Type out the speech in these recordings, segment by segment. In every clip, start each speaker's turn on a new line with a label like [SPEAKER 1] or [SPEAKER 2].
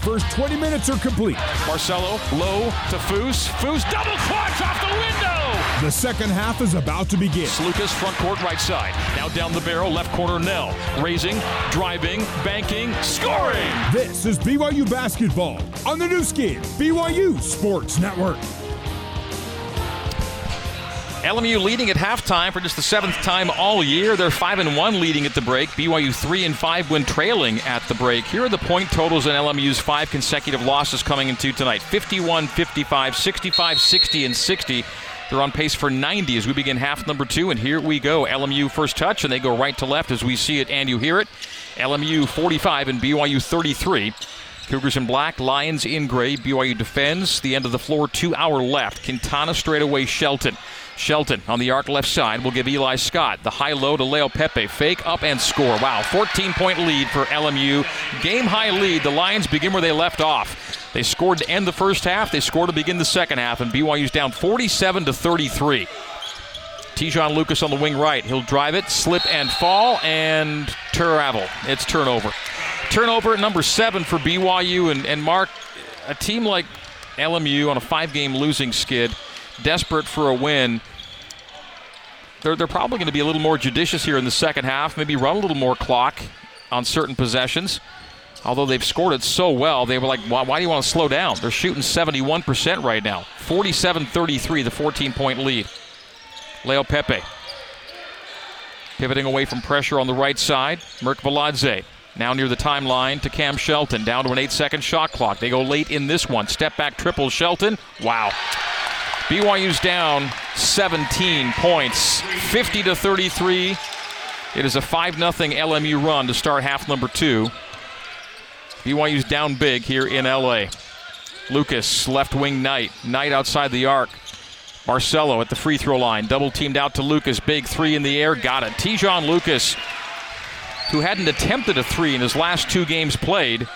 [SPEAKER 1] first 20 minutes are complete.
[SPEAKER 2] Barcelo, low to Foose. Foose double clutch off the window.
[SPEAKER 1] The second half is about to begin.
[SPEAKER 2] Lucas front court right side. Now down the barrel left corner Knell. Raising, driving, banking, scoring.
[SPEAKER 1] This is BYU basketball on the Nu Skin BYU Sports Network.
[SPEAKER 2] LMU leading at halftime for just the seventh time all year. They're five and one leading at the break. BYU three and five when trailing at the break. Here are the point totals in LMU's five consecutive losses coming into tonight: 51, 55, 65, 60, and 60. They're on pace for 90 as we begin half number two, and here we go. LMU first touch, and they go right to left as we see it and you hear it. LMU 45 and BYU 33. Cougars in black, Lions in gray. BYU defends. The end of the floor, two hour left. Quintana straight away, Shelton. Shelton on the arc left side will give Eli Scott the high low to Leaupepe. Fake up and score. Wow, 14 point lead for LMU. Game high lead. The Lions begin where they left off. They scored to end the first half. They scored to begin the second half, and BYU's down 47 to 33. Te'Jon Lucas on the wing right. He'll drive it, slip and fall, and travel. It's turnover. Turnover number seven for BYU and, and Mark. A team like LMU on a five game losing skid, desperate for a win they're, they're probably going to be a little more judicious here in the second half, maybe run a little more clock on certain possessions. Although they've scored it so well, they were like, why, why do you want to slow down? They're shooting 71% right now. 47 33, the 14 point lead. Leaupepe pivoting away from pressure on the right side. Merkviladze now near the timeline to Cam Shelton, down to an eight second shot clock. They go late in this one. Step back triple Shelton. Wow. BYU's down 17 points, 50 to 33. It is a 5 0 LMU run to start half number two. BYU's down big here in LA. Lucas, left wing Knight. Knight outside the arc. Barcelo at the free throw line. Double teamed out to Lucas. Big three in the air. Got it. Te'Jon Lucas, who hadn't attempted a three in his last two games played,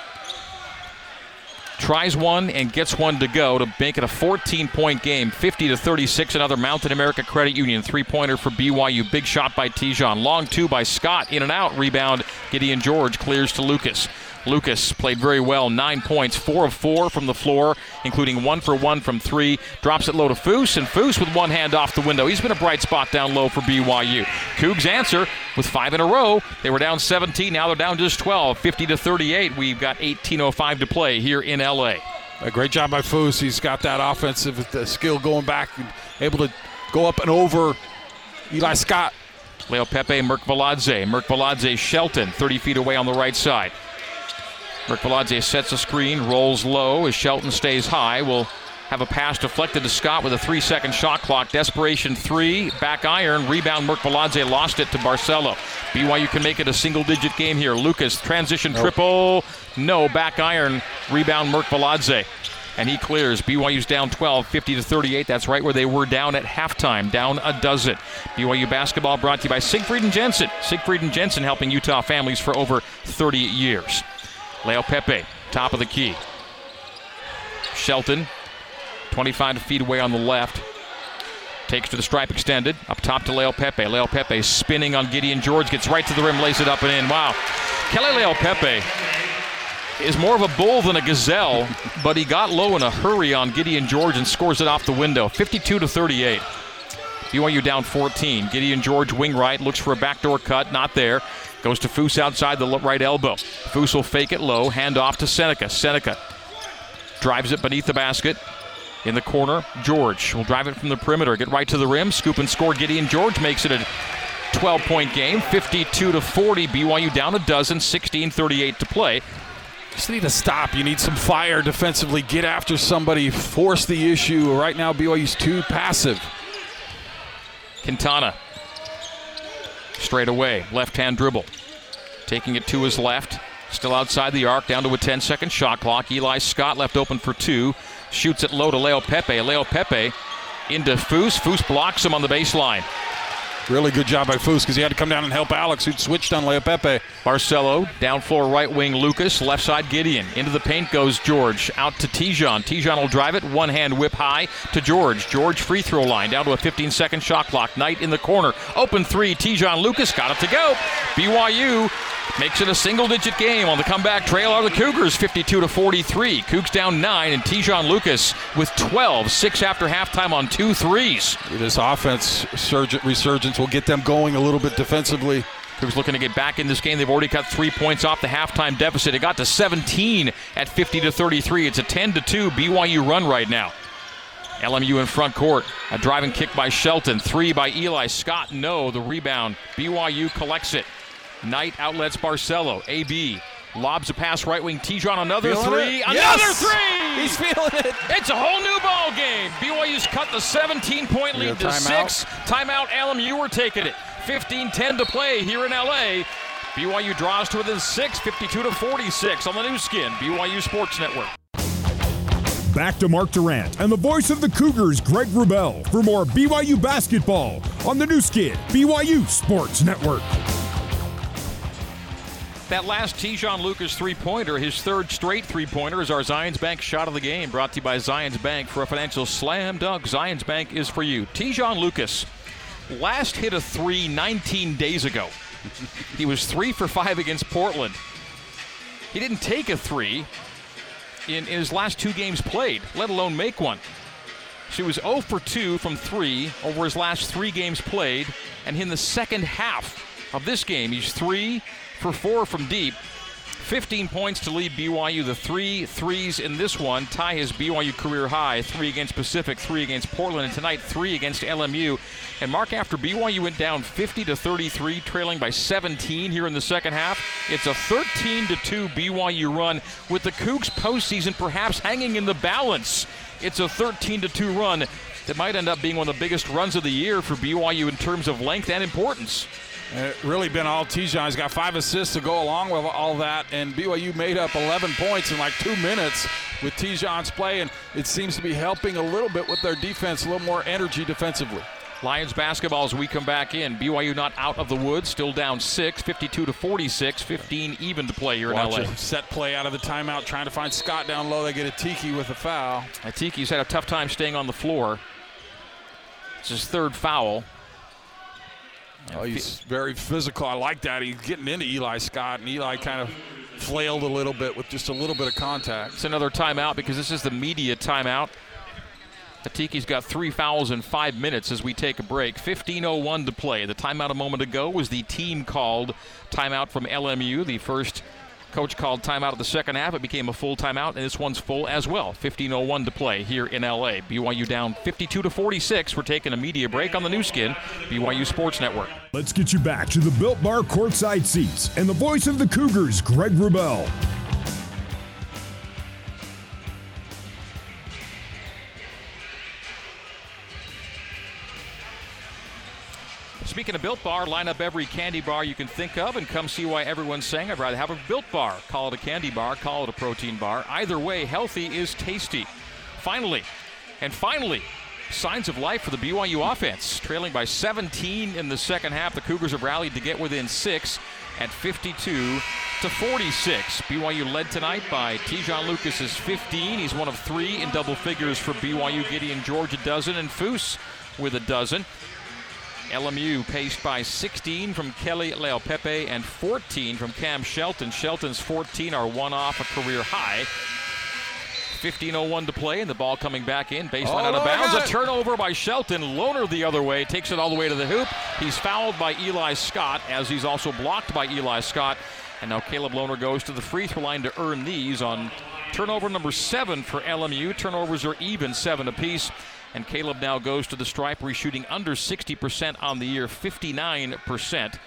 [SPEAKER 2] tries one and gets one to go to make it a 14 point game. 50 to 36 another mountain america credit union three pointer for byu big shot by Te'Jon long two by scott. In and out. Rebound gideon george clears to lucas Lucas played very well, nine points, four of four from the floor, including one for one from three. Drops it low to Foose, and Foose with one hand off the window. He's been a bright spot down low for BYU. Cougs answer with five in a row. They were down 17, now they're down just 12, 50 to 38. We've got 18:05 to play here in LA.
[SPEAKER 3] A great job by Foose. He's got that offensive skill going back, able to go up and over Eli Scott.
[SPEAKER 2] Leaupepe, Merk Leaupepe, Merkviladze. Merkviladze, Shelton, 30 feet away on the right side. Merkviladze sets a screen, rolls low as Shelton stays high. Will have a pass deflected to Scott with a three second shot clock. Desperation three, back iron, rebound. Merkviladze lost it to Barcelo. BYU can make it a single digit game here. Lucas, transition nope. triple. No, back iron, rebound Merkviladze. And he clears. BYU's down 12, 50 to 38. That's right where they were down at halftime, down a dozen. BYU basketball brought to you by Siegfried and Jensen. Siegfried and Jensen helping Utah families for over 30 years. Leaupepe, top of the key. Shelton, 25 feet away on the left. Takes to the stripe extended. Up top to Leaupepe. Leo Pepe spinning on Gideon George. Gets right to the rim, lays it up and in. Wow. Kelly pepe is more of a bull than a gazelle, but he got low in a hurry on Gideon George and scores it off the window. 52 to 38. BYU down 14. Gideon George wing right looks for a backdoor cut, not there. Goes to Foose outside the right elbow. Foose will fake it low, hand off to Seneca. Seneca drives it beneath the basket. In the corner, George will drive it from the perimeter, get right to the rim, scoop and score. Gideon George makes it a 12 point game, 52 to 40. BYU down a dozen, 16 38 to play.
[SPEAKER 3] Just need to stop. You need some fire defensively. Get after somebody. Force the issue. Right now, BYU's too passive.
[SPEAKER 2] Quintana Straight away, left hand dribble. Taking it to his left. Still outside the arc, down to a 10 second shot clock. Eli Scott left open for two. Shoots it low to Leaupepe. Leo Pepe into Foose. Foose blocks him on the baseline.
[SPEAKER 3] Really good job by Foose because he had to come down and help Alex, who'd switched on Leaupepe.
[SPEAKER 2] Barcelo, down floor right wing Lucas, left side Gideon. Into the paint goes George, out to Te'Jon. Te'Jon will drive it, one hand whip high to George. George free throw line, down to a 15 second shot clock. Knight in the corner, open three, Te'Jon Lucas got it to go. BYU Makes it a single-digit game on the comeback trail are the Cougars, 52 to 43. Cougs down nine, and Te'Jon Lucas with 12, six after halftime on two threes.
[SPEAKER 3] This offense resurgence will get them going a little bit defensively.
[SPEAKER 2] Cougs looking to get back in this game. They've already cut three points off the halftime deficit. It got to 17 at 50 to 33. It's a 10 to 2 BYU run right now. LMU in front court. A driving kick by Shelton. Three by Eli Scott. No. The rebound. BYU collects it. Knight outlets Barcelo. AB lobs a pass right wing. Te'Jon another
[SPEAKER 3] Feeling
[SPEAKER 2] three.
[SPEAKER 3] it?
[SPEAKER 2] Another
[SPEAKER 3] Yes!
[SPEAKER 2] three.
[SPEAKER 3] He's feeling it.
[SPEAKER 2] It's a whole new ball game. BYU's cut the 17 point lead to
[SPEAKER 3] Yeah, timeout.
[SPEAKER 2] six. Timeout. LMU are taking it. 15-10 to play here in LA. BYU draws to within six, 52 to 46 on the Nu Skin. BYU Sports Network.
[SPEAKER 1] Back to Mark Durrant and the voice of the Cougars, Greg Wrubell, for more BYU basketball on the Nu Skin, BYU Sports Network.
[SPEAKER 2] That last Te'Jon Lucas three pointer, his third straight three pointer, is our Zions Bank shot of the game. Brought to you by Zions Bank for a financial slam dunk. Zions Bank is for you. Te'Jon Lucas last hit a three 19 days ago. he was three for five against Portland. He didn't take a three in, in his last two games played, let alone make one. So he was 0 for 2 from 3 over his last three games played. And in the second half of this game, he's 3 for 4 from deep. 15 points to lead BYU. The three threes in this one tie his BYU career high. Three against Pacific, three against Portland, and tonight three against LMU. And Mark, after BYU went down 50 to 33, trailing by 17 here in the second half, it's a 13 to 2 BYU run with the Cougs postseason perhaps hanging in the balance. It's a 13 to 2 run that might end up being one of the biggest runs of the year for BYU in terms of length and importance.
[SPEAKER 3] And it really been all Te'Jon. He's got five assists to go along with all that, and BYU made up 11 points in like two minutes with Te'Jon's play, and it seems to be helping a little bit with their defense, a little more energy defensively.
[SPEAKER 2] Lions basketball as we come back in. BYU not out of the woods, still down six, 52 to 46, 15 even to play here
[SPEAKER 3] Watch
[SPEAKER 2] in LA.
[SPEAKER 3] a set play out of the timeout, trying to find Scott down low. They get a Tiki with a foul.
[SPEAKER 2] Atiki's had a tough time staying on the floor. It's his third foul.
[SPEAKER 3] Oh, he's very physical. I like that. He's getting into Eli Scott, and Eli kind of flailed a little bit with just a little bit of contact.
[SPEAKER 2] It's another timeout because this is the media timeout. Atiki's got three fouls in five minutes as we take a break. 15.01 to play. The timeout a moment ago was the team called timeout from LMU. The first coach called timeout of the second half. It became a full timeout, and this one's full as well. 15.01 to play here in LA. BYU down 52 to 46. We're taking a media break on the Nu Skin, BYU Sports Network.
[SPEAKER 1] Let's get you back to the Built Bar courtside seats and the voice of the Cougars, Greg Wrubell.
[SPEAKER 2] Speaking of Built Bar, line up every candy bar you can think of and come see why everyone's saying I'd rather have a Built Bar. Call it a candy bar, call it a protein bar. Either way, healthy is tasty. Finally, and finally, signs of life for the BYU offense. Trailing by 17 in the second half, the Cougars have rallied to get within six at 52 to 46. BYU led tonight by Te'Jon Lucas's 15. He's one of three in double figures for BYU. Gideon George a dozen and Foose with a dozen. LMU paced by 16 from Keli Leaupepe and 14 from Cam Shelton. Shelton's 14 are one off a career high. 15.01 to play, and the ball coming back in. Baseline
[SPEAKER 3] Oh,
[SPEAKER 2] out of bounds. A turnover by Shelton. Lohner the other way, takes it all the way to the hoop. He's fouled by Eli Scott, as he's also blocked by Eli Scott. And now Caleb Lohner goes to the free throw line to earn these on turnover number seven for LMU. Turnovers are even, seven apiece. And Caleb now goes to the stripe, where he's shooting under 60% on the year, 59%.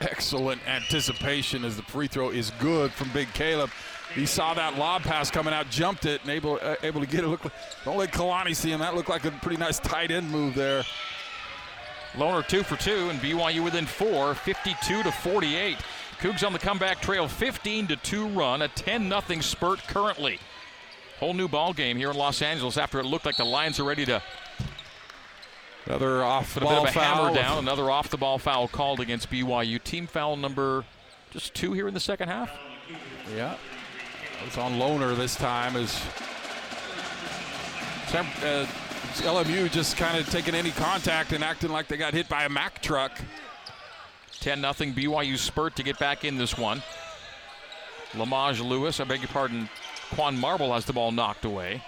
[SPEAKER 3] Excellent anticipation as the free throw is good from Big Caleb. He saw that lob pass coming out, jumped it, and able uh, able to get it. Look, like- don't let Kalani see him. That looked like a pretty nice tight end move there.
[SPEAKER 2] Lohner two for two, and BYU within four, 52 to 48. Cougs on the comeback trail, 15 to 2 run, a 10 0 spurt currently. Whole new ball game here in Los Angeles after it looked like the Lions are ready to
[SPEAKER 3] Another off
[SPEAKER 2] bit
[SPEAKER 3] ball
[SPEAKER 2] of a
[SPEAKER 3] foul.
[SPEAKER 2] hammer down. Another off the ball foul called against BYU. Team foul number just two here in the second half.
[SPEAKER 3] Yeah, it's on Lohner this time. Is Sam- uh, LMU just kind of taking any contact and acting like they got hit by a Mack truck.
[SPEAKER 2] 10 0 BYU spurt to get back in this one. Lamaj Lewis, I beg your pardon, Quan Marble has the ball knocked away.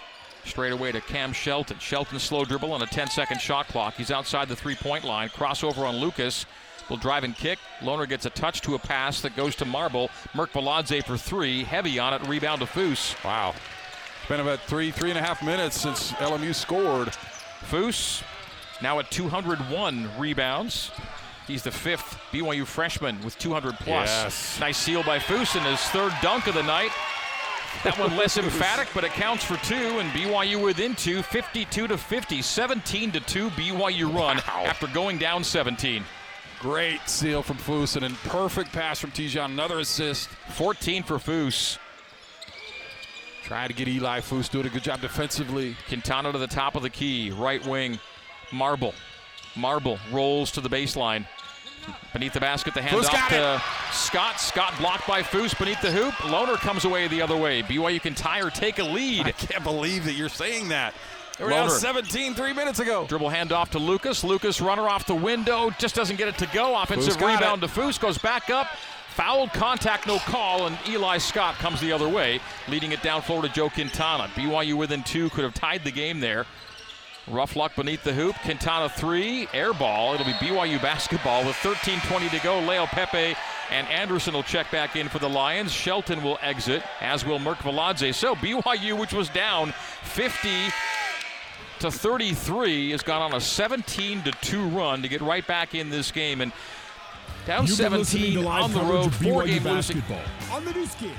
[SPEAKER 2] Straight away to Cam Shelton. Shelton slow dribble on a 10 second shot clock. He's outside the three point line. Crossover on Lucas. Will drive and kick. Lohner gets a touch to a pass that goes to Marble. Merk Merkviladze for three. Heavy on it. Rebound to Foose.
[SPEAKER 3] Wow. It's been about three, three and a half minutes since LMU scored.
[SPEAKER 2] Foose now at 201 rebounds. He's the fifth BYU freshman with 200 plus.
[SPEAKER 3] Yes.
[SPEAKER 2] Nice seal by Foose and his third dunk of the night. That one less emphatic, but it counts for two, and BYU within two, 52 to 50, 17 to 2 BYU run
[SPEAKER 3] Wow.
[SPEAKER 2] after going down 17.
[SPEAKER 3] Great seal from Fusen and perfect pass from Te'Jon. Another assist.
[SPEAKER 2] 14 for Foose.
[SPEAKER 3] Trying to get Eli Foose doing a good job defensively.
[SPEAKER 2] Quintana to the top of the key, right wing. Marble. Marble rolls to the baseline. Beneath the basket, the handoff to Scott. Scott blocked by Foose beneath the hoop. Lohner comes away the other way. BYU can tie or take a lead.
[SPEAKER 3] I can't believe that you're saying that. They were down 17 three minutes ago.
[SPEAKER 2] Dribble handoff to Lucas. Lucas runner off the window, just doesn't get it to go. Offensive rebound to Foose, goes back up. Fouled contact, no call, and Eli Scott comes the other way, leading it down floor to Joe Quintana. BYU within two could have tied the game there. Rough luck beneath the hoop. Quintana three, air ball. It'll be BYU basketball with 13:20 to go. Leaupepe and Anderson will check back in for the Lions. Shelton will exit, as will Merkviladze. So BYU, which was down 50 to 33 has gone on a 17 to 2 run to get right back in this game and down
[SPEAKER 1] You've
[SPEAKER 2] 17 on the road
[SPEAKER 1] of
[SPEAKER 2] four
[SPEAKER 1] BYU
[SPEAKER 2] game losing
[SPEAKER 1] basketball on the Nu Skin.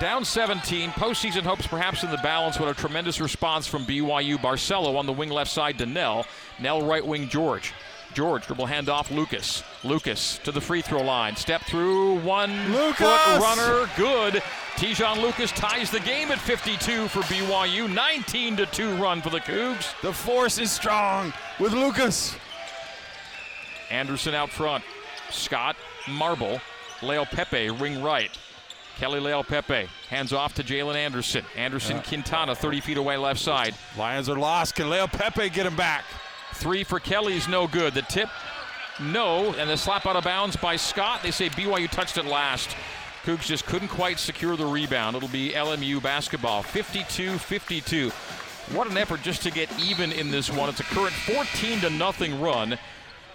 [SPEAKER 2] Down 17 postseason hopes perhaps in the balance with a tremendous response from BYU Barcelo on the wing left side to Knell Knell right wing George George dribble handoff Lucas Lucas to the free throw line step through one
[SPEAKER 3] Lucas!
[SPEAKER 2] foot runner good Te'Jon Lucas ties the game at 52 for BYU 19 to 2 run for the Cougs
[SPEAKER 3] The force is strong with Lucas.
[SPEAKER 2] Anderson out front. Scott, Marble, Leaupepe, ring right. Keli Leaupepe hands off to Jalen Anderson. Anderson Quintana, 30 feet away left side.
[SPEAKER 3] Lions are lost. Can Leaupepe get him back?
[SPEAKER 2] Three for Kelly's no good. The tip, no, and the slap out of bounds by Scott. They say BYU touched it last. Cougs just couldn't quite secure the rebound. It'll be LMU basketball, 52-52. What an effort just to get even in this one. It's a current 14 to nothing run.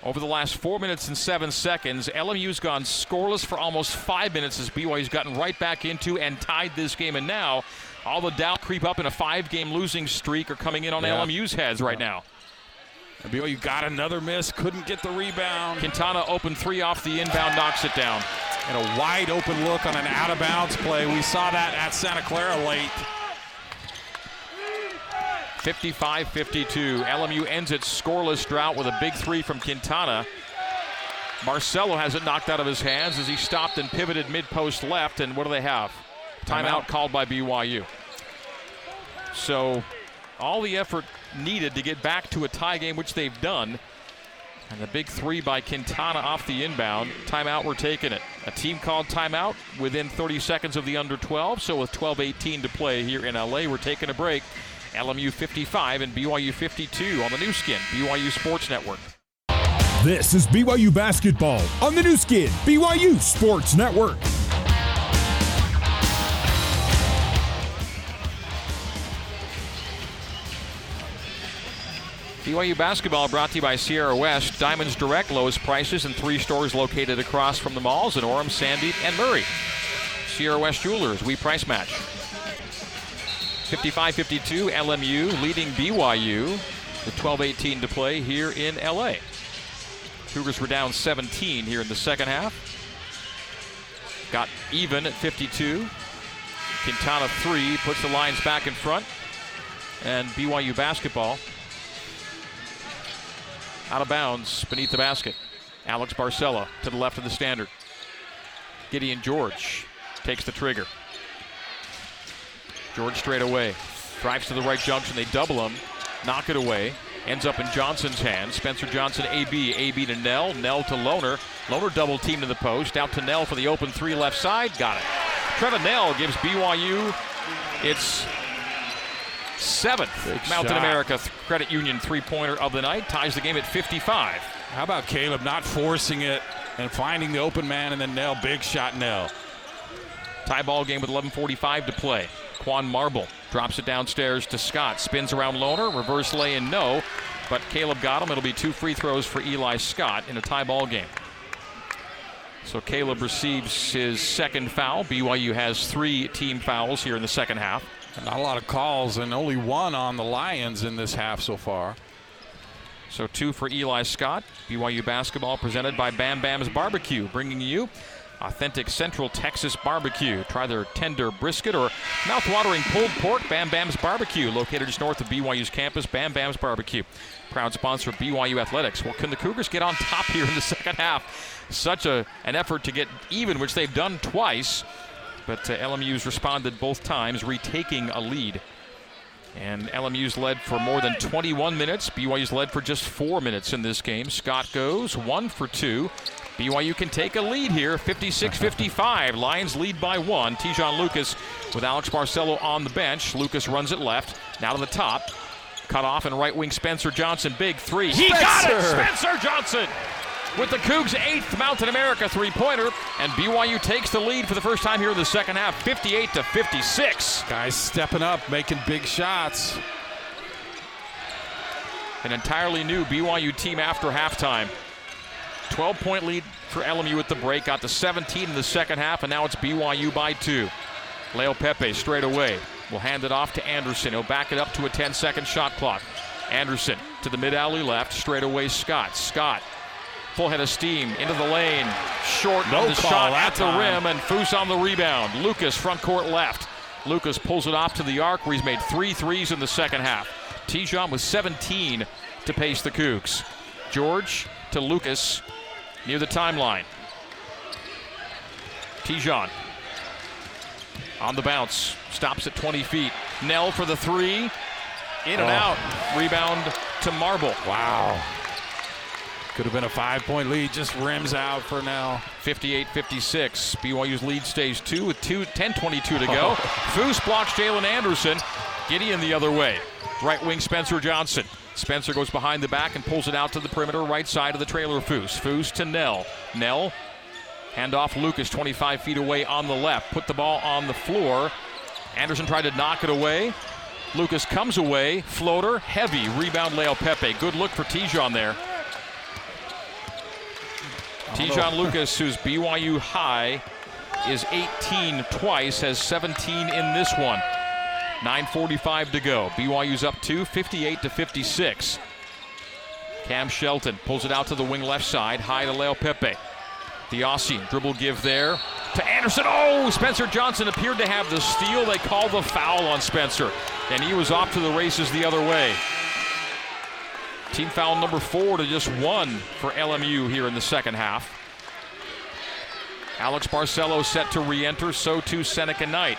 [SPEAKER 2] Over the last four minutes and seven seconds, LMU's gone scoreless for almost five minutes as BYU's gotten right back into and tied this game. And now all the doubt creep up in a five-game losing streak are coming in on
[SPEAKER 3] Yeah.
[SPEAKER 2] LMU's heads right now.
[SPEAKER 3] And BYU got another miss. Couldn't get the rebound.
[SPEAKER 2] Quintana open three off the inbound, knocks it down.
[SPEAKER 3] And a wide open look on an out of bounds play. We saw that at Santa Clara late.
[SPEAKER 2] 55-52. LMU ends its scoreless drought with a big three from Quintana. Barcelo has it knocked out of his hands as he stopped and pivoted mid-post left. And what do they have? Timeout
[SPEAKER 3] Timeout.
[SPEAKER 2] called by BYU. So all the effort needed to get back to a tie game, which they've done. And the big three by Quintana off the inbound. Timeout, we're taking it. A team called timeout within 30 seconds of the under 12. So with 12-18 to play here in LA, we're taking a break. LMU 55 and BYU 52 on the Nu Skin, BYU Sports Network.
[SPEAKER 1] This is BYU basketball on the Nu Skin, BYU Sports Network.
[SPEAKER 2] BYU basketball brought to you by Sierra West. Diamonds Direct, lowest prices in three stores located across from the malls in Orem, Sandy, and Murray. Sierra West Jewelers, we price match. 55-52, LMU leading BYU with 12-18 to play here in LA. Cougars were down 17 here in the second half. Got even at 52. Quintana three puts the Lions back in front. And BYU basketball out of bounds beneath the basket. Alex Barcelo to the left of the standard. Gideon George takes the trigger. George straight away. Drives to the right junction. They double him. Knock it away. Ends up in Johnson's hands. Spencer Johnson, AB. AB to Knell. Knell to Lohner. Lohner double team to the post. Out to Knell for the open three left side. Got it. Trevin Knell gives BYU its seventh Mountain
[SPEAKER 3] shot.
[SPEAKER 2] America Credit Union three pointer of the night. Ties the game at 55.
[SPEAKER 3] How about Caleb not forcing it and finding the open man and then Knell, big shot Knell.
[SPEAKER 2] Tie ball game with 11.45 to play. Quan Marble drops it downstairs to Scott. Spins around Lohner. Reverse lay in no. But Caleb got him. It'll be two free throws for Eli Scott in a tie ball game. So Caleb receives his second foul. BYU has three team fouls here in the second half.
[SPEAKER 3] Not a lot of calls and only one on the Lions in this half so far.
[SPEAKER 2] So two for Eli Scott. BYU basketball presented by Bam Bam's Barbecue, bringing you authentic Central Texas barbecue. Try their tender brisket or mouth-watering pulled pork. Bam Bam's Barbecue, located just north of BYU's campus. Bam Bam's Barbecue, proud sponsor of BYU Athletics. Well, can the Cougars get on top here in the second half? Such a an effort to get even, which they've done twice. But uh, LMU's responded both times, retaking a lead. And LMU's led for more than 21 minutes. BYU's led for just four minutes in this game. Scott goes one for two. BYU can take a lead here, 56-55. Lions lead by one. Te'Jon Lucas with Alex Barcelo on the bench. Lucas runs it left. Now to the top. Cut off and right wing Spencer Johnson. Big three. He
[SPEAKER 3] Spencer.
[SPEAKER 2] got it! Spencer Johnson! with the Cougs' eighth Mountain America three-pointer, and BYU takes the lead for the first time here in the second half, 58 to 56.
[SPEAKER 3] Guys stepping up, making big shots.
[SPEAKER 2] An entirely new BYU team after halftime. 12-point lead for LMU at the break, got to 17 in the second half, and now it's BYU by two. Leaupepe straight away will hand it off to Anderson. He'll back it up to a 10-second shot clock. Anderson to the mid-alley left, straight away Scott. Scott full head of steam into the lane. Short
[SPEAKER 3] no
[SPEAKER 2] the shot at the rim, and Foose on the rebound. Lucas front court left. Lucas pulls it off to the arc where he's made three threes in the second half. Te'Jon with 17 to pace the Cougs. George to Lucas near the timeline. Te'Jon on the bounce, stops at 20 feet. Knell for the three, in and oh. out. Rebound to Marble.
[SPEAKER 3] Wow. Could have been a five point lead, just rims out for now.
[SPEAKER 2] 58 56. BYU's lead stays two with two, 10 22 to go. Foose blocks Jalen Anderson. Gideon the other way. Right wing Spencer Johnson. Spencer goes behind the back and pulls it out to the perimeter right side of the trailer Foose. Foose to Knell. Knell, hand off Lucas 25 feet away on the left. Put the ball on the floor. Anderson tried to knock it away. Lucas comes away. Floater, heavy. Rebound Leaupepe. Good look for Te'Jon there. Te'Jon Lucas, who's BYU high, is 18 twice, has 17 in this one. 9.45 to go. BYU's up two, 58 to 56. Cam Shelton pulls it out to the wing left side, high to Leaupepe. Aussie dribble give there to Anderson. Oh, Spencer Johnson appeared to have the steal. They called the foul on Spencer, and he was off to the races the other way. Team foul number four to just one for LMU here in the second half. Alex Barcelo set to re-enter, so too Seneca Knight.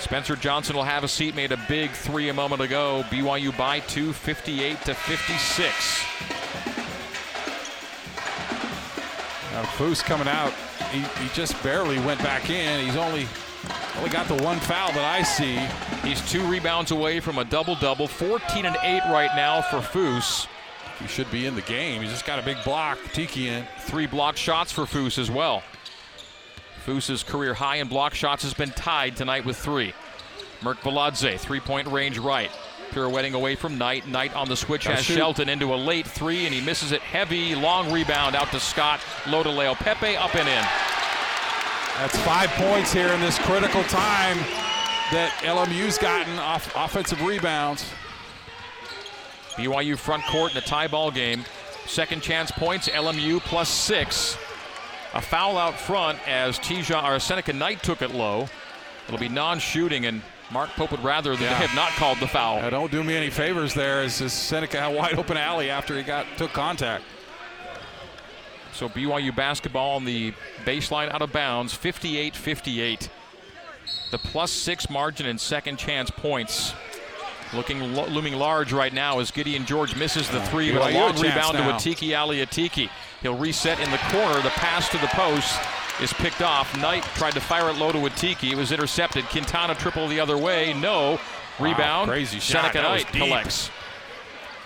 [SPEAKER 2] Spencer Johnson will have a seat, made a big three a moment ago. BYU by two, 58 to 56.
[SPEAKER 3] Now Foose coming out, he, he just barely went back in. He's only only got the one foul that I see.
[SPEAKER 2] He's two rebounds away from a double-double. 14 and 8 right now for Foose.
[SPEAKER 3] He should be in the game. He's just got a big block. Tiki in.
[SPEAKER 2] Three block shots for Foose as well. Foose's career high in block shots has been tied tonight with three. Merkviladze, three-point range right. Pirouetting away from Knight. Knight on the switch has shoot. Shelton into a late three, and he misses it heavy. Long rebound out to Scott. Low to Leaupepe, up and in.
[SPEAKER 3] That's five points here in this critical time that LMU's gotten off offensive rebounds.
[SPEAKER 2] BYU front court in a tie ball game. Second chance points, LMU plus six. A foul out front as Te'Jon or Seneca Knight took it low. It'll be non-shooting, and Mark Pope would rather that yeah. they have not called the foul.
[SPEAKER 3] Yeah, don't do me any favors there. As Seneca had a wide open alley after he got took contact.
[SPEAKER 2] So BYU basketball on the baseline out of bounds, 58-58. The plus six margin in second chance points. Looking lo- looming large right now as Gideon George misses the three, but a long rebound now. to Atiki Ally Atiki. He'll reset in the corner. The pass to the post is picked off. Knight tried to fire it low to Atiki. It was intercepted. Quintana triple the other way. No. Rebound.
[SPEAKER 3] Wow, crazy shot.
[SPEAKER 2] Seneca Knight collects.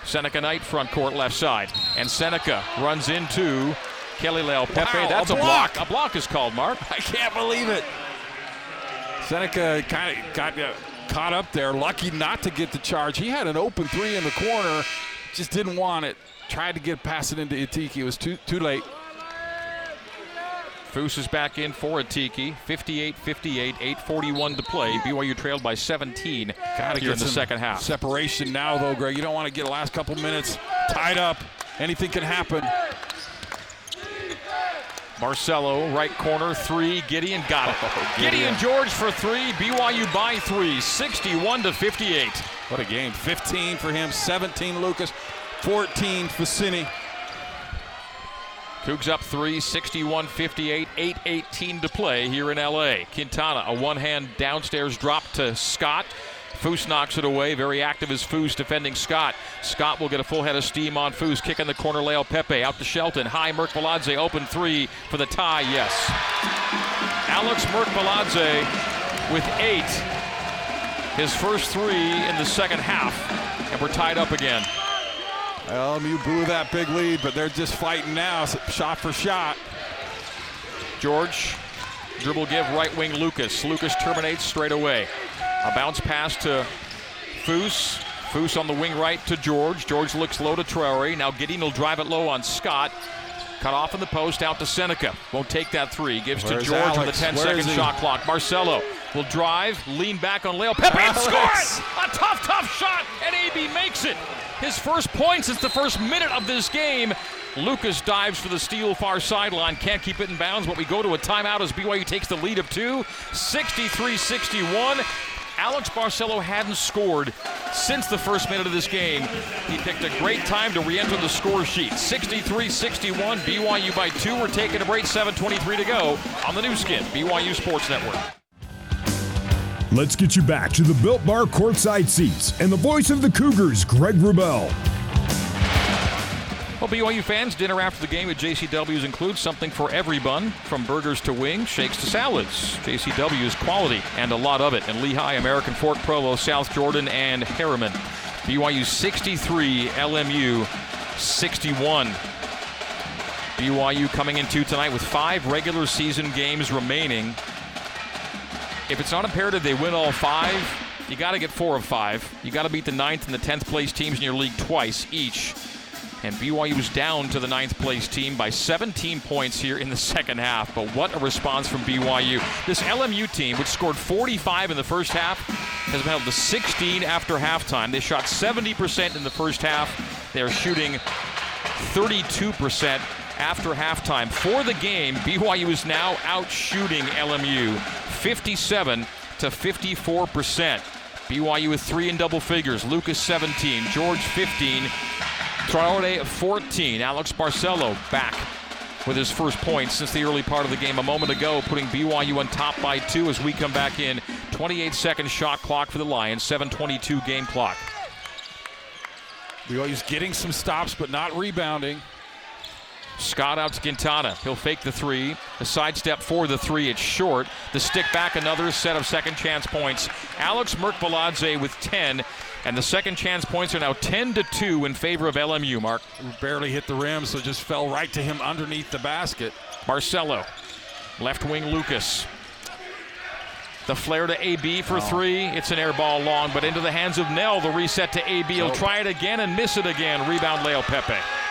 [SPEAKER 2] Seneca Knight front court left side. And Seneca runs into Keli Leaupepe.
[SPEAKER 3] Wow,
[SPEAKER 2] That's
[SPEAKER 3] a
[SPEAKER 2] a block. A block is called, Mark.
[SPEAKER 3] I can't believe it. Seneca kind of got uh, caught up there, lucky not to get the charge. He had an open three in the corner, just didn't want it. Tried to get past it into Atiki. It was too too late.
[SPEAKER 2] Foose is back in for Atiki. 58-58, 8:41 to play. BYU trailed by 17
[SPEAKER 3] Gotta
[SPEAKER 2] here
[SPEAKER 3] get
[SPEAKER 2] in the second half.
[SPEAKER 3] Separation now, though, Greg. You don't want to get the last couple minutes tied up. Anything can happen.
[SPEAKER 2] Barcelo, right corner, three. Gideon got it.
[SPEAKER 3] Oh,
[SPEAKER 2] Gideon
[SPEAKER 3] Gideon.
[SPEAKER 2] George for three. BYU by three. 61 to 58.
[SPEAKER 3] What a game. 15 for him, 17 Lucas, 14 Fousseyni.
[SPEAKER 2] Cougs up three, 61 58, 8 18 to play here in LA. Quintana, a one hand downstairs drop to Scott. Foose knocks it away. Very active is Foose defending Scott. Scott will get a full head of steam on Foose. Kick in the corner, Leaupepe out to Shelton. High, Merkviladze open three for the tie. Yes. Alex Merkviladze with eight. His first three in the second half. And we're tied up again.
[SPEAKER 3] LMU blew that big lead, but they're just fighting now, shot for shot.
[SPEAKER 2] George, dribble give, right wing Lucas. Lucas terminates straight away. A bounce pass to Foose. Foose on the wing right to George. George looks low to Traore. Now Gideon will drive it low on Scott. Cut off in the post out to Seneca. Won't take that three. Gives
[SPEAKER 3] Where's
[SPEAKER 2] to George a
[SPEAKER 3] Alex?
[SPEAKER 2] 10
[SPEAKER 3] Where
[SPEAKER 2] second shot clock. Barcelo will drive, lean back on Leaupepe and scores! A tough, tough shot, and AB makes it. His first point since the first minute of this game. Lucas dives for the steal far sideline. Can't keep it in bounds, but we go to a timeout as BYU takes the lead of two. 63 61. Alex Barcelo hadn't scored since the first minute of this game. He picked a great time to re enter the score sheet. 63 61. BYU by two. We're taking a break. 7.23 to go on the Nu Skin, BYU Sports Network.
[SPEAKER 1] Let's get you back to the Built Bar courtside seats and the voice of the Cougars, Greg Wrubell.
[SPEAKER 2] Well, BYU fans, dinner after the game at JCW's includes something for every bun, from burgers to wings, shakes to salads. JCW's quality and a lot of it in Lehi, American Fork, Provo, South Jordan, and Herriman. BYU 63, LMU 61. BYU coming into tonight with five regular season games remaining. If it's not imperative they win all five, you got to get four of five. You got to beat the ninth and the tenth place teams in your league twice each. And BYU was down to the ninth place team by 17 points here in the second half. But what a response from BYU. This LMU team, which scored 45 in the first half, has been held to 16 after halftime. They shot 70% in the first half. They're shooting 32% after halftime. For the game, BYU is now out shooting LMU 57 to 54%. BYU with three in double figures. Lucas 17, George 15, Traore 14. Alex Barcelo back with his first point since the early part of the game a moment ago, putting BYU on top by two as we come back in. 28 second shot clock for the Lions, 7:22 game clock.
[SPEAKER 3] BYU's getting some stops, but not rebounding.
[SPEAKER 2] Scott out to Quintana. He'll fake the three. The sidestep for the three. It's short. The stick back, another set of second chance points. Alex Merkviladze with 10. And the second chance points are now 10 to 2 in favor of LMU, Mark.
[SPEAKER 3] Barely hit the rim, so just fell right to him underneath the basket.
[SPEAKER 2] Barcelo. Left wing Lucas. The flare to AB for oh. three. It's an air ball long, but into the hands of Knell. The reset to AB. He'll try it again and miss it again. Rebound Leaupepe.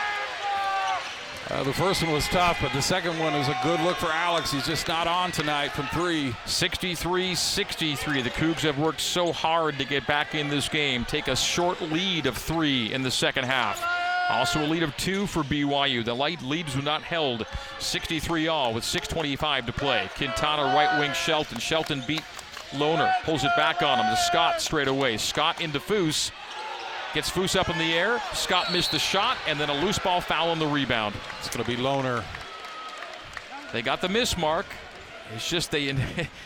[SPEAKER 3] Uh, the first one was tough, but the second one was a good look for Alex. He's just not on tonight from three.
[SPEAKER 2] 63 63. The Cougs have worked so hard to get back in this game. Take a short lead of three in the second half. Also a lead of two for BYU. The light leads were not held 63 all with 6.25 to play. Quintana right wing Shelton. Shelton beat Lohner. Pulls it back on him to Scott straight away. Scott into Foose. Gets Foose up in the air. Scott missed the shot and then a loose ball foul on the rebound.
[SPEAKER 3] It's going to be Lohner.
[SPEAKER 2] They got the miss mark. It's just they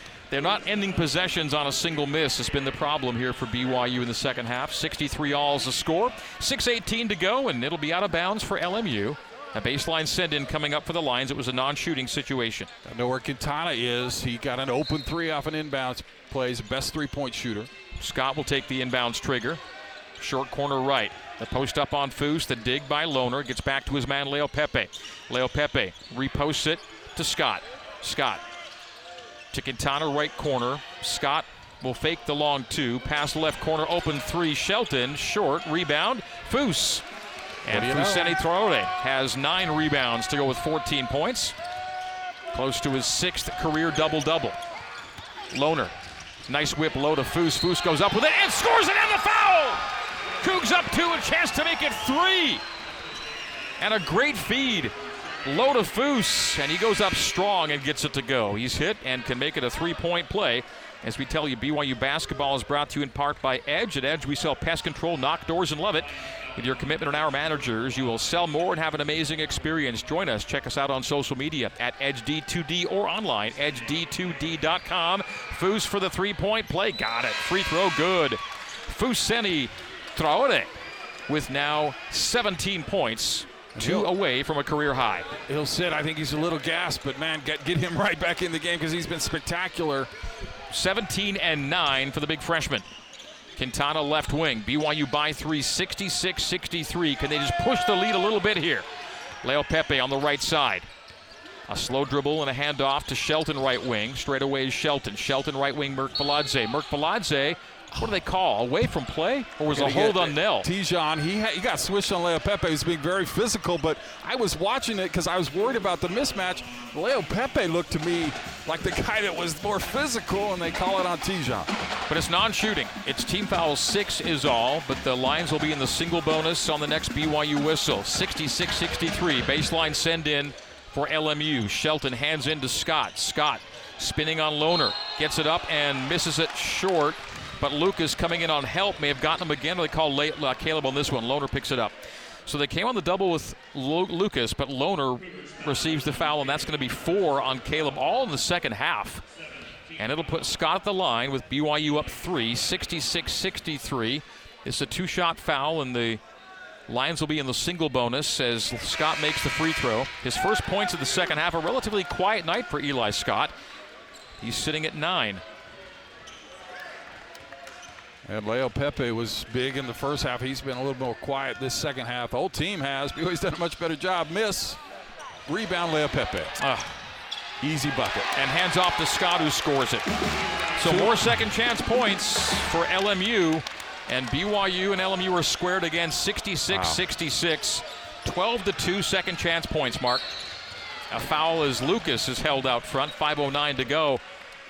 [SPEAKER 2] they're not ending possessions on a single miss. It's been the problem here for BYU in the second half. 63 all is the score. 6:18 to go, and it'll be out of bounds for LMU. A baseline send-in coming up for the Lions. It was a non-shooting situation.
[SPEAKER 3] I know where Quintana is. He got an open three off an inbounds play. He's the best three-point shooter.
[SPEAKER 2] Scott will take the inbounds trigger. Short corner right. The post up on Foose. The dig by Lohner. Gets back to his man, Leaupepe. Leo Pepe reposts it to Scott. Scott to Quintana, right corner. Scott will fake the long two. Pass left corner, open three. Shelton, short, rebound. Foose. And Fousseyni Traore has nine rebounds to go with 14 points. Close to his sixth career double double. Lohner. Nice whip low to Foose. Foose goes up with it and scores it and the foul! Cougs up two, a chance to make it three. And a great feed. Low to Foose, and he goes up strong and gets it to go. He's hit and can make it a three point play. As we tell you, BYU basketball is brought to you in part by Edge. At Edge, we sell pest control, knock doors, and love it. With your commitment and our managers, you will sell more and have an amazing experience. Join us. Check us out on social media at EdgeD2D or online, edged2d.com. Foose for the three point play. Got it. Free throw good. Fousseyni Traore with now 17 points. Two away from a career high.
[SPEAKER 3] He'll sit. I think he's a little gassed, but man, get, get him right back in the game because he's been spectacular.
[SPEAKER 2] 17 and 9 for the big freshman. Quintana left wing. BYU by three, 66 63. Can they just push the lead a little bit here? Leaupepe on the right side. A slow dribble and a handoff to Shelton right wing. Straight away is Shelton. Shelton right wing, Merkviladze. Merk Baladze what do they call? Away from play? Or was a hold on Knell?
[SPEAKER 3] Te'Jon, he, he got swished on Leaupepe. He was being very physical, but I was watching it because I was worried about the mismatch. Leaupepe looked to me like the guy that was more physical, and they call it on Te'Jon.
[SPEAKER 2] But it's non shooting. It's team foul six is all, but the Lions will be in the single bonus on the next BYU whistle. 66 63. Baseline send in for LMU. Shelton hands in to Scott. Scott spinning on Lohner Gets it up and misses it short. But Lucas coming in on help may have gotten him again. They call late, uh, Caleb on this one. Lohner picks it up. So they came on the double with Lucas, but Lohner receives the foul, and that's going to be four on Caleb, all in the second half. And it'll put Scott at the line with BYU up three, 66 63. It's a two shot foul, and the Lions will be in the single bonus as Scott makes the free throw. His first points of the second half, a relatively quiet night for Eli Scott. He's sitting at nine.
[SPEAKER 3] And Leaupepe was big in the first half. He's been a little more quiet this second half. The whole team has. BYU's done a much better job. Miss. Rebound Leaupepe. Uh, Easy bucket.
[SPEAKER 2] And hands off to Scott who scores it. So more second chance points for LMU. And BYU and LMU are squared again 66 wow. 66. 12 to 2 second chance points, Mark. A foul as Lucas is held out front. 5.09 to go.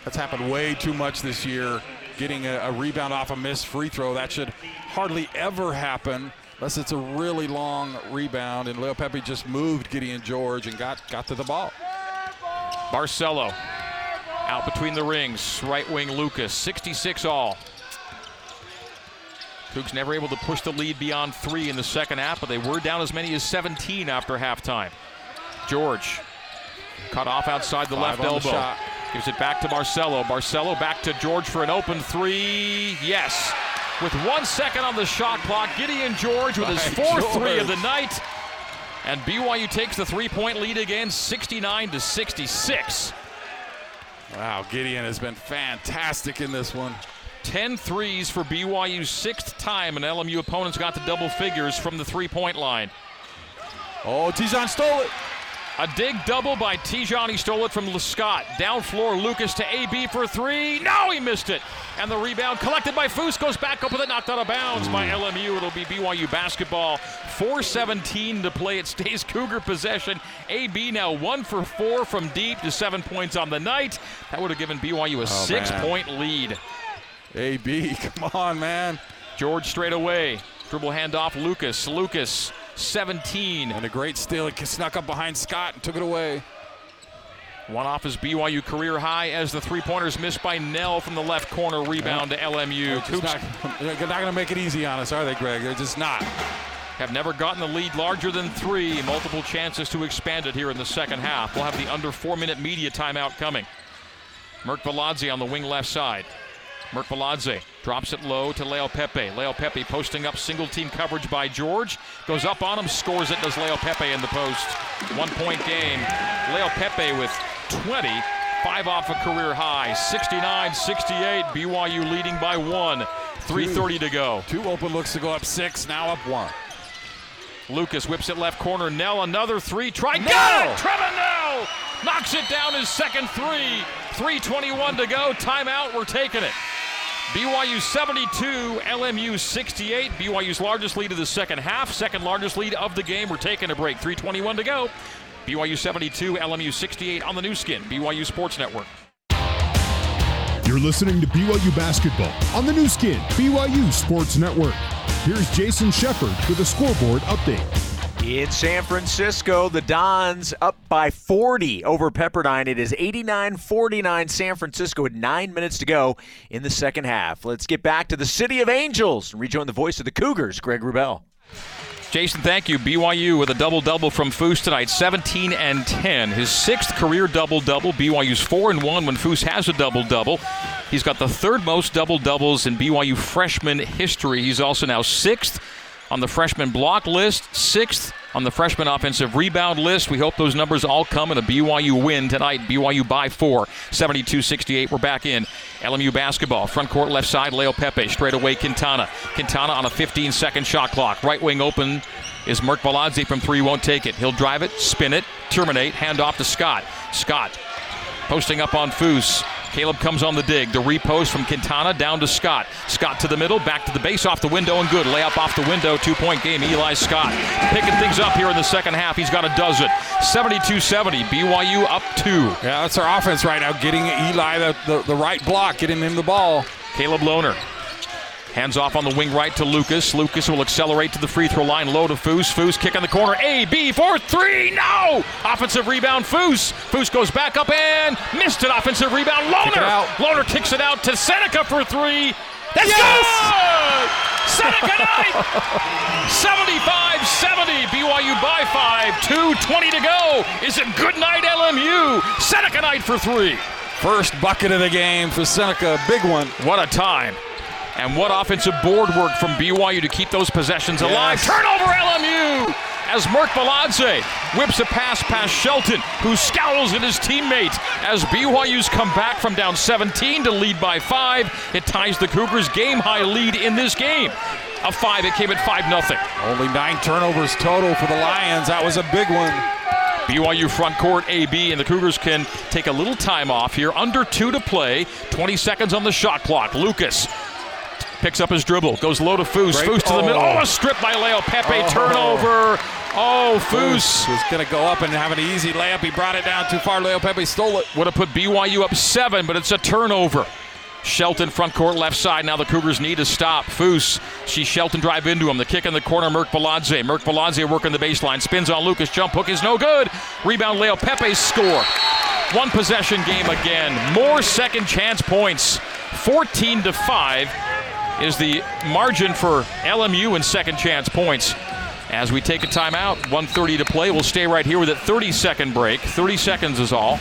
[SPEAKER 3] That's happened way too much this year getting a, a rebound off a missed free throw. That should hardly ever happen unless it's a really long rebound. And Leaupepe just moved Gideon George and got, got to the ball.
[SPEAKER 2] Barcelo out between the rings. Right wing Lucas, 66 all. Cougs never able to push the lead beyond three in the second half, but they were down as many as 17 after halftime. George cut off outside the Five left elbow. The Gives it back to Barcelo. Barcelo back to George for an open three. Yes. With one second on the shot clock, Gideon George with his fourth George. three of the night. And BYU takes the three-point lead again, 69 to 66.
[SPEAKER 3] Wow, Gideon has been fantastic in this one.
[SPEAKER 2] 10 threes for BYU's sixth time, and LMU opponents got to double figures from the three-point line.
[SPEAKER 3] Oh, Te'Jon stole it.
[SPEAKER 2] A dig double by Te'Jon. He stole it from Lescott. Down floor, Lucas to AB for three. No, he missed it. And the rebound collected by Foose goes back up with it, knocked out of bounds by mm. LMU. It'll be BYU basketball. 4:17 to play. It stays Cougar possession. AB now one for four from deep to seven points on the night. That would have given BYU a oh, six-point lead.
[SPEAKER 3] AB, come on, man.
[SPEAKER 2] George straight away. Dribble handoff, Lucas. Lucas 17.
[SPEAKER 3] And a great steal. It snuck up behind Scott and took it away.
[SPEAKER 2] One off his BYU career high as the three pointers missed by Knell from the left corner. Rebound to LMU.
[SPEAKER 3] They're not, they're not going to make it easy on us, are they, Greg? They're just not.
[SPEAKER 2] Have never gotten the lead larger than three. Multiple chances to expand it here in the second half. We'll have the under four minute media timeout coming. Merkviladze on the wing left side. Merk drops it low to Leaupepe. Leo Pepe posting up single team coverage by George. Goes up on him, scores it, does Leaupepe in the post. One point game. Leaupepe with 20 Five off a career high. 69 68. BYU leading by one. 3.30 to go.
[SPEAKER 3] Two open looks to go up six, now up one.
[SPEAKER 2] Lucas whips it left corner. Knell another three. Try. Got it! Trevin Knell knocks it down his second three. 3.21 to go. Timeout. We're taking it. BYU 72, LMU 68. BYU's largest lead of the second half, second largest lead of the game. We're taking a break. 321 to go. BYU 72, LMU 68 on the Nu Skin, BYU Sports Network.
[SPEAKER 1] You're listening to BYU basketball on the Nu Skin, BYU Sports Network. Here's Jason Shepard with a scoreboard update.
[SPEAKER 4] In San Francisco, the Dons up by 40 over Pepperdine. It is 89 49 San Francisco with nine minutes to go in the second half. Let's get back to the City of Angels and rejoin the voice of the Cougars, Greg Wrubell.
[SPEAKER 2] Jason, thank you. BYU with a double double from Foose tonight, 17 and 10. His sixth career double double. BYU's 4 and 1 when Foose has a double double. He's got the third most double doubles in BYU freshman history. He's also now sixth on the freshman block list, sixth on the freshman offensive rebound list. We hope those numbers all come in a BYU win tonight. BYU by four, 72 68. We're back in. LMU basketball. Front court left side, Leaupepe. Straight away, Quintana. Quintana on a 15 second shot clock. Right wing open is Merkviladze from three. Won't take it. He'll drive it, spin it, terminate, hand off to Scott. Scott posting up on Foose. Caleb comes on the dig. The repost from Quintana down to Scott. Scott to the middle, back to the base, off the window, and good. Layup off the window, two point game. Eli Scott picking things up here in the second half. He's got a dozen. 72 70. BYU up two.
[SPEAKER 3] Yeah, that's our offense right now, getting Eli the, the, the right block, getting him the ball.
[SPEAKER 2] Caleb Lohner Hands off on the wing right to Lucas. Lucas will accelerate to the free throw line. Low to Foose. Foose kick in the corner. A, B, for three. No! Offensive rebound. Foose. Foose goes back up and missed it. Offensive rebound. Lohner. Loner kicks it out to Seneca for three. That's yes! good! Seneca Knight! 75 70. BYU by five. 2.20 to go. Is it good night, LMU? Seneca Knight for three.
[SPEAKER 3] First bucket of the game for Seneca. Big one.
[SPEAKER 2] What a time. And what offensive board work from BYU to keep those possessions alive. Yes. Turnover LMU as Merkviladze whips a pass past Shelton, who scowls at his teammate as BYU's come back from down 17 to lead by five. It ties the Cougars' game high lead in this game. A five, it came at 5 0.
[SPEAKER 3] Only nine turnovers total for the Lions. That was a big one.
[SPEAKER 2] BYU front court AB, and the Cougars can take a little time off here. Under two to play, 20 seconds on the shot clock. Lucas Picks up his dribble, goes low to Foose. Great. Foose to the middle. Oh, a strip by Leaupepe. Oh. Turnover. Oh, Foose.
[SPEAKER 3] was going to go up and have an easy layup. He brought it down too far. Leaupepe stole it.
[SPEAKER 2] Would have put BYU up seven, but it's a turnover. Shelton front court left side. Now the Cougars need to stop. Foose. She Shelton drive into him. The kick in the corner. Merkviladze. Merk Baladze working the baseline. Spins on Lucas. Jump hook is no good. Rebound Leaupepe score. One possession game again. More second chance points. 14 to 5 is the margin for LMU in second chance points. As we take a timeout, 130 to play. We'll stay right here with a 30 second break. 30 seconds is all.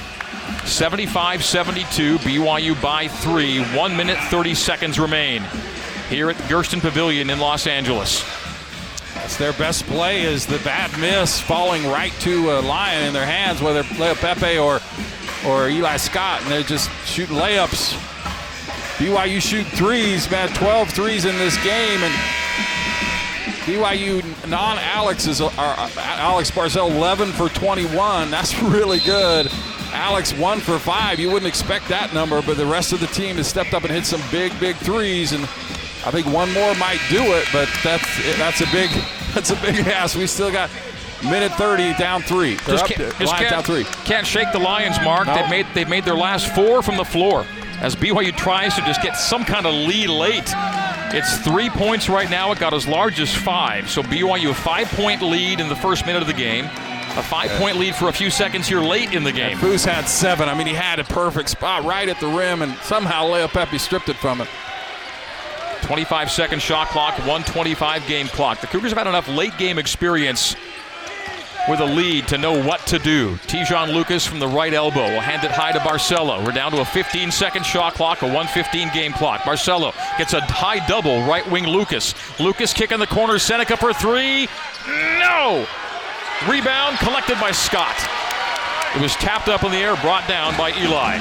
[SPEAKER 2] 75 72, BYU by three. One minute, 30 seconds remain here at Gersten Pavilion in Los Angeles.
[SPEAKER 3] That's their best play is the bad miss falling right to a lion in their hands, whether Leaupepe or, or Eli Scott, and they're just shooting layups BYU shoot threes, man, 12 threes in this game, and BYU non-Alex is uh, Alex Barcelo 11 for 21. That's really good. Alex one for five. You wouldn't expect that number, but the rest of the team has stepped up and hit some big, big threes, and I think one more might do it. But that's that's a big that's a big ask. We still got minute 30 down 3 just can't, just can't, down three.
[SPEAKER 2] Can't shake the Lions, Mark. They've made they've made their last four from the floor as BYU tries to just get some kind of lead late. It's three points right now. It got as large as five. So BYU a five point lead in the first minute of the game. A five point lead for a few seconds here late in the game.
[SPEAKER 3] Foose had seven. I mean, he had a perfect spot right at the rim, and somehow Leaupepe stripped it from him.
[SPEAKER 2] 25 second shot clock, 125 game clock. The Cougars have had enough late game experience with a lead to know what to do. Te'Jon Lucas from the right elbow will hand it high to Barcelo. We're down to a 15 second shot clock, a 115 game clock. Barcelo gets a high double, right wing Lucas. Lucas kick in the corner, Seneca for three. No! Rebound collected by Scott. It was tapped up in the air, brought down by Eli.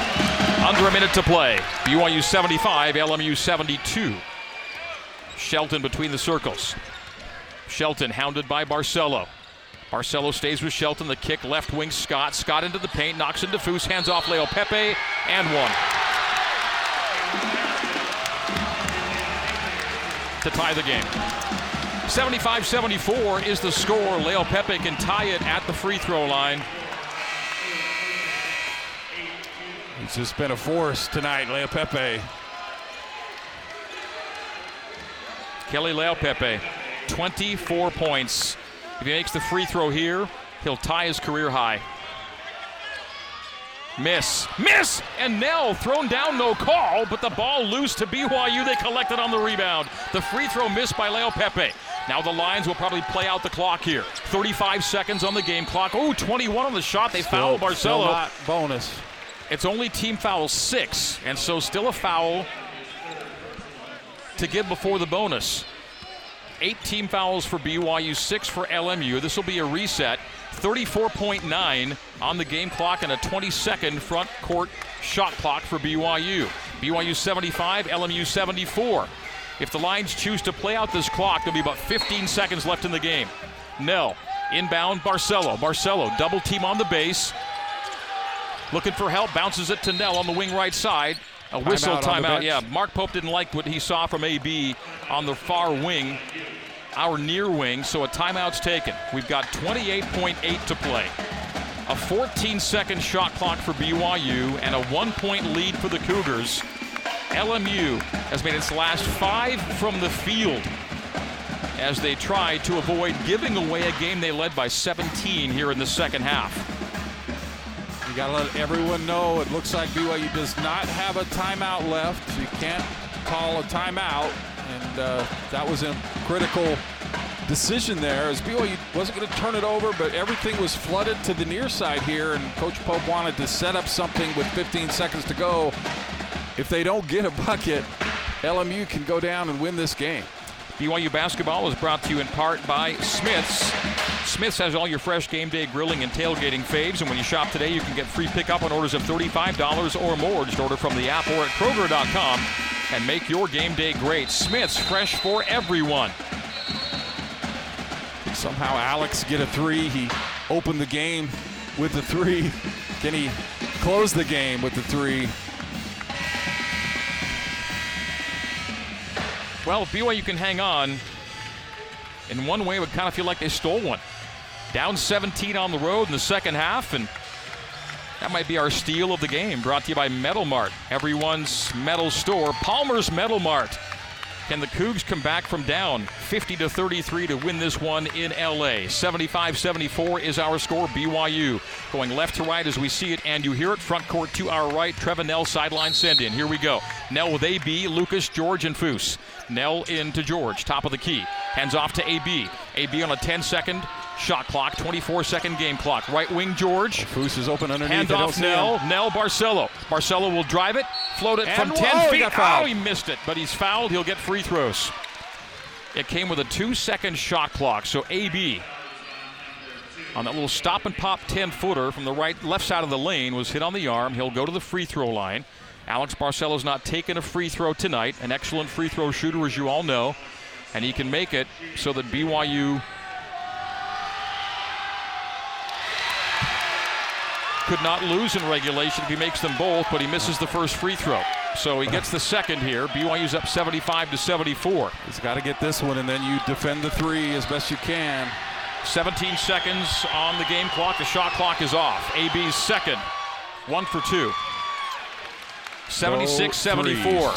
[SPEAKER 2] Under a minute to play. BYU 75, LMU 72. Shelton between the circles. Shelton hounded by Barcelo. Barcelo stays with Shelton. The kick left wing Scott. Scott into the paint, knocks into Foose, hands off Leo Leaupepe, and one. To tie the game. 75 74 is the score. Leo Leaupepe can tie it at the free throw line.
[SPEAKER 3] He's just been a force tonight, Leo Leaupepe.
[SPEAKER 2] Keli Leo Leaupepe, 24 points. If he makes the free throw here, he'll tie his career high. Miss, miss, and Knell thrown down, no call, but the ball loose to BYU. They collected on the rebound. The free throw missed by Leaupepe. Now the Lions will probably play out the clock here. 35 seconds on the game clock. Oh, 21 on the shot. They foul Barcelo.
[SPEAKER 3] bonus.
[SPEAKER 2] It's only team foul six, and so still a foul to give before the bonus. Eight team fouls for BYU, six for LMU. This will be a reset. 34.9 on the game clock and a 20 second front court shot clock for BYU. BYU 75, LMU 74. If the Lions choose to play out this clock, there'll be about 15 seconds left in the game. Knell, inbound, Barcelo. Barcelo, double team on the base. Looking for help, bounces it to Knell on the wing right side. A whistle timeout. Yeah, Mark Pope didn't like what he saw from AB on the far wing, our near wing, so a timeout's taken. We've got 28.8 to play. A 14 second shot clock for BYU and a one point lead for the Cougars. LMU has made its last five from the field as they try to avoid giving away a game they led by 17 here in the second half.
[SPEAKER 3] You got to let everyone know it looks like BYU does not have a timeout left. so You can't call a timeout, and uh, that was a critical decision there as BYU wasn't going to turn it over, but everything was flooded to the near side here, and Coach Pope wanted to set up something with 15 seconds to go. If they don't get a bucket, LMU can go down and win this game.
[SPEAKER 2] BYU basketball is brought to you in part by Smith's. Smith's has all your fresh game day grilling and tailgating faves, and when you shop today, you can get free pickup on orders of $35 or more. Just order from the app or at Kroger.com and make your game day great. Smith's, fresh for everyone.
[SPEAKER 3] Somehow Alex get a three. He opened the game with the three. Can he close the game with the three?
[SPEAKER 2] Well, if BYU can hang on, in one way, it would kind of feel like they stole one. Down 17 on the road in the second half, and that might be our steal of the game. Brought to you by Metal Mart, everyone's metal store. Palmer's Metal Mart. Can the Cougs come back from down 50 to 33 to win this one in LA? 75 74 is our score. BYU going left to right as we see it, and you hear it. Front court to our right. Trevin Knell sideline send in. Here we go. Knell with AB, Lucas, George, and Foose. Knell into George, top of the key. Hands off to AB. AB on a 10 second shot clock, 24 second game clock. Right wing George.
[SPEAKER 3] Foose is open underneath.
[SPEAKER 2] Hand off Knell. Knell Barcelo. Barcelo will drive it, float it
[SPEAKER 3] and
[SPEAKER 2] from 10
[SPEAKER 3] whoa,
[SPEAKER 2] feet.
[SPEAKER 3] He
[SPEAKER 2] oh, he missed it, but he's fouled. He'll get free throws. It came with a two second shot clock. So AB on that little stop and pop 10 footer from the right left side of the lane was hit on the arm. He'll go to the free throw line. Alex Barcelo's not taken a free throw tonight. An excellent free throw shooter, as you all know. And he can make it so that BYU could not lose in regulation if he makes them both, but he misses the first free throw. So he gets the second here. BYU's up 75 to 74.
[SPEAKER 3] He's got to get this one, and then you defend the three as best you can.
[SPEAKER 2] 17 seconds on the game clock. The shot clock is off. AB's second. One for two. 76 74.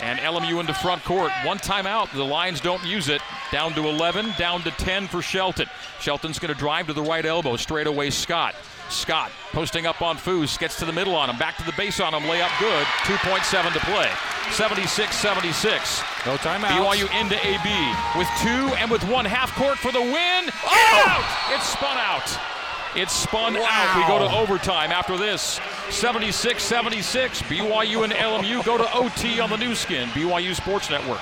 [SPEAKER 2] And LMU into front court. One timeout. The Lions don't use it. Down to 11, down to 10 for Shelton. Shelton's going to drive to the right elbow. Straight away, Scott. Scott posting up on Foose, gets to the middle on him, back to the base on him, layup good. 2.7 to play. 76 76.
[SPEAKER 3] No timeout.
[SPEAKER 2] BYU into AB with two and with one half court for the win. Oh! Out! It's spun out. It's spun wow. out. We go to overtime after this. 76 76. BYU and LMU go to OT on the Nu Skin, BYU Sports Network.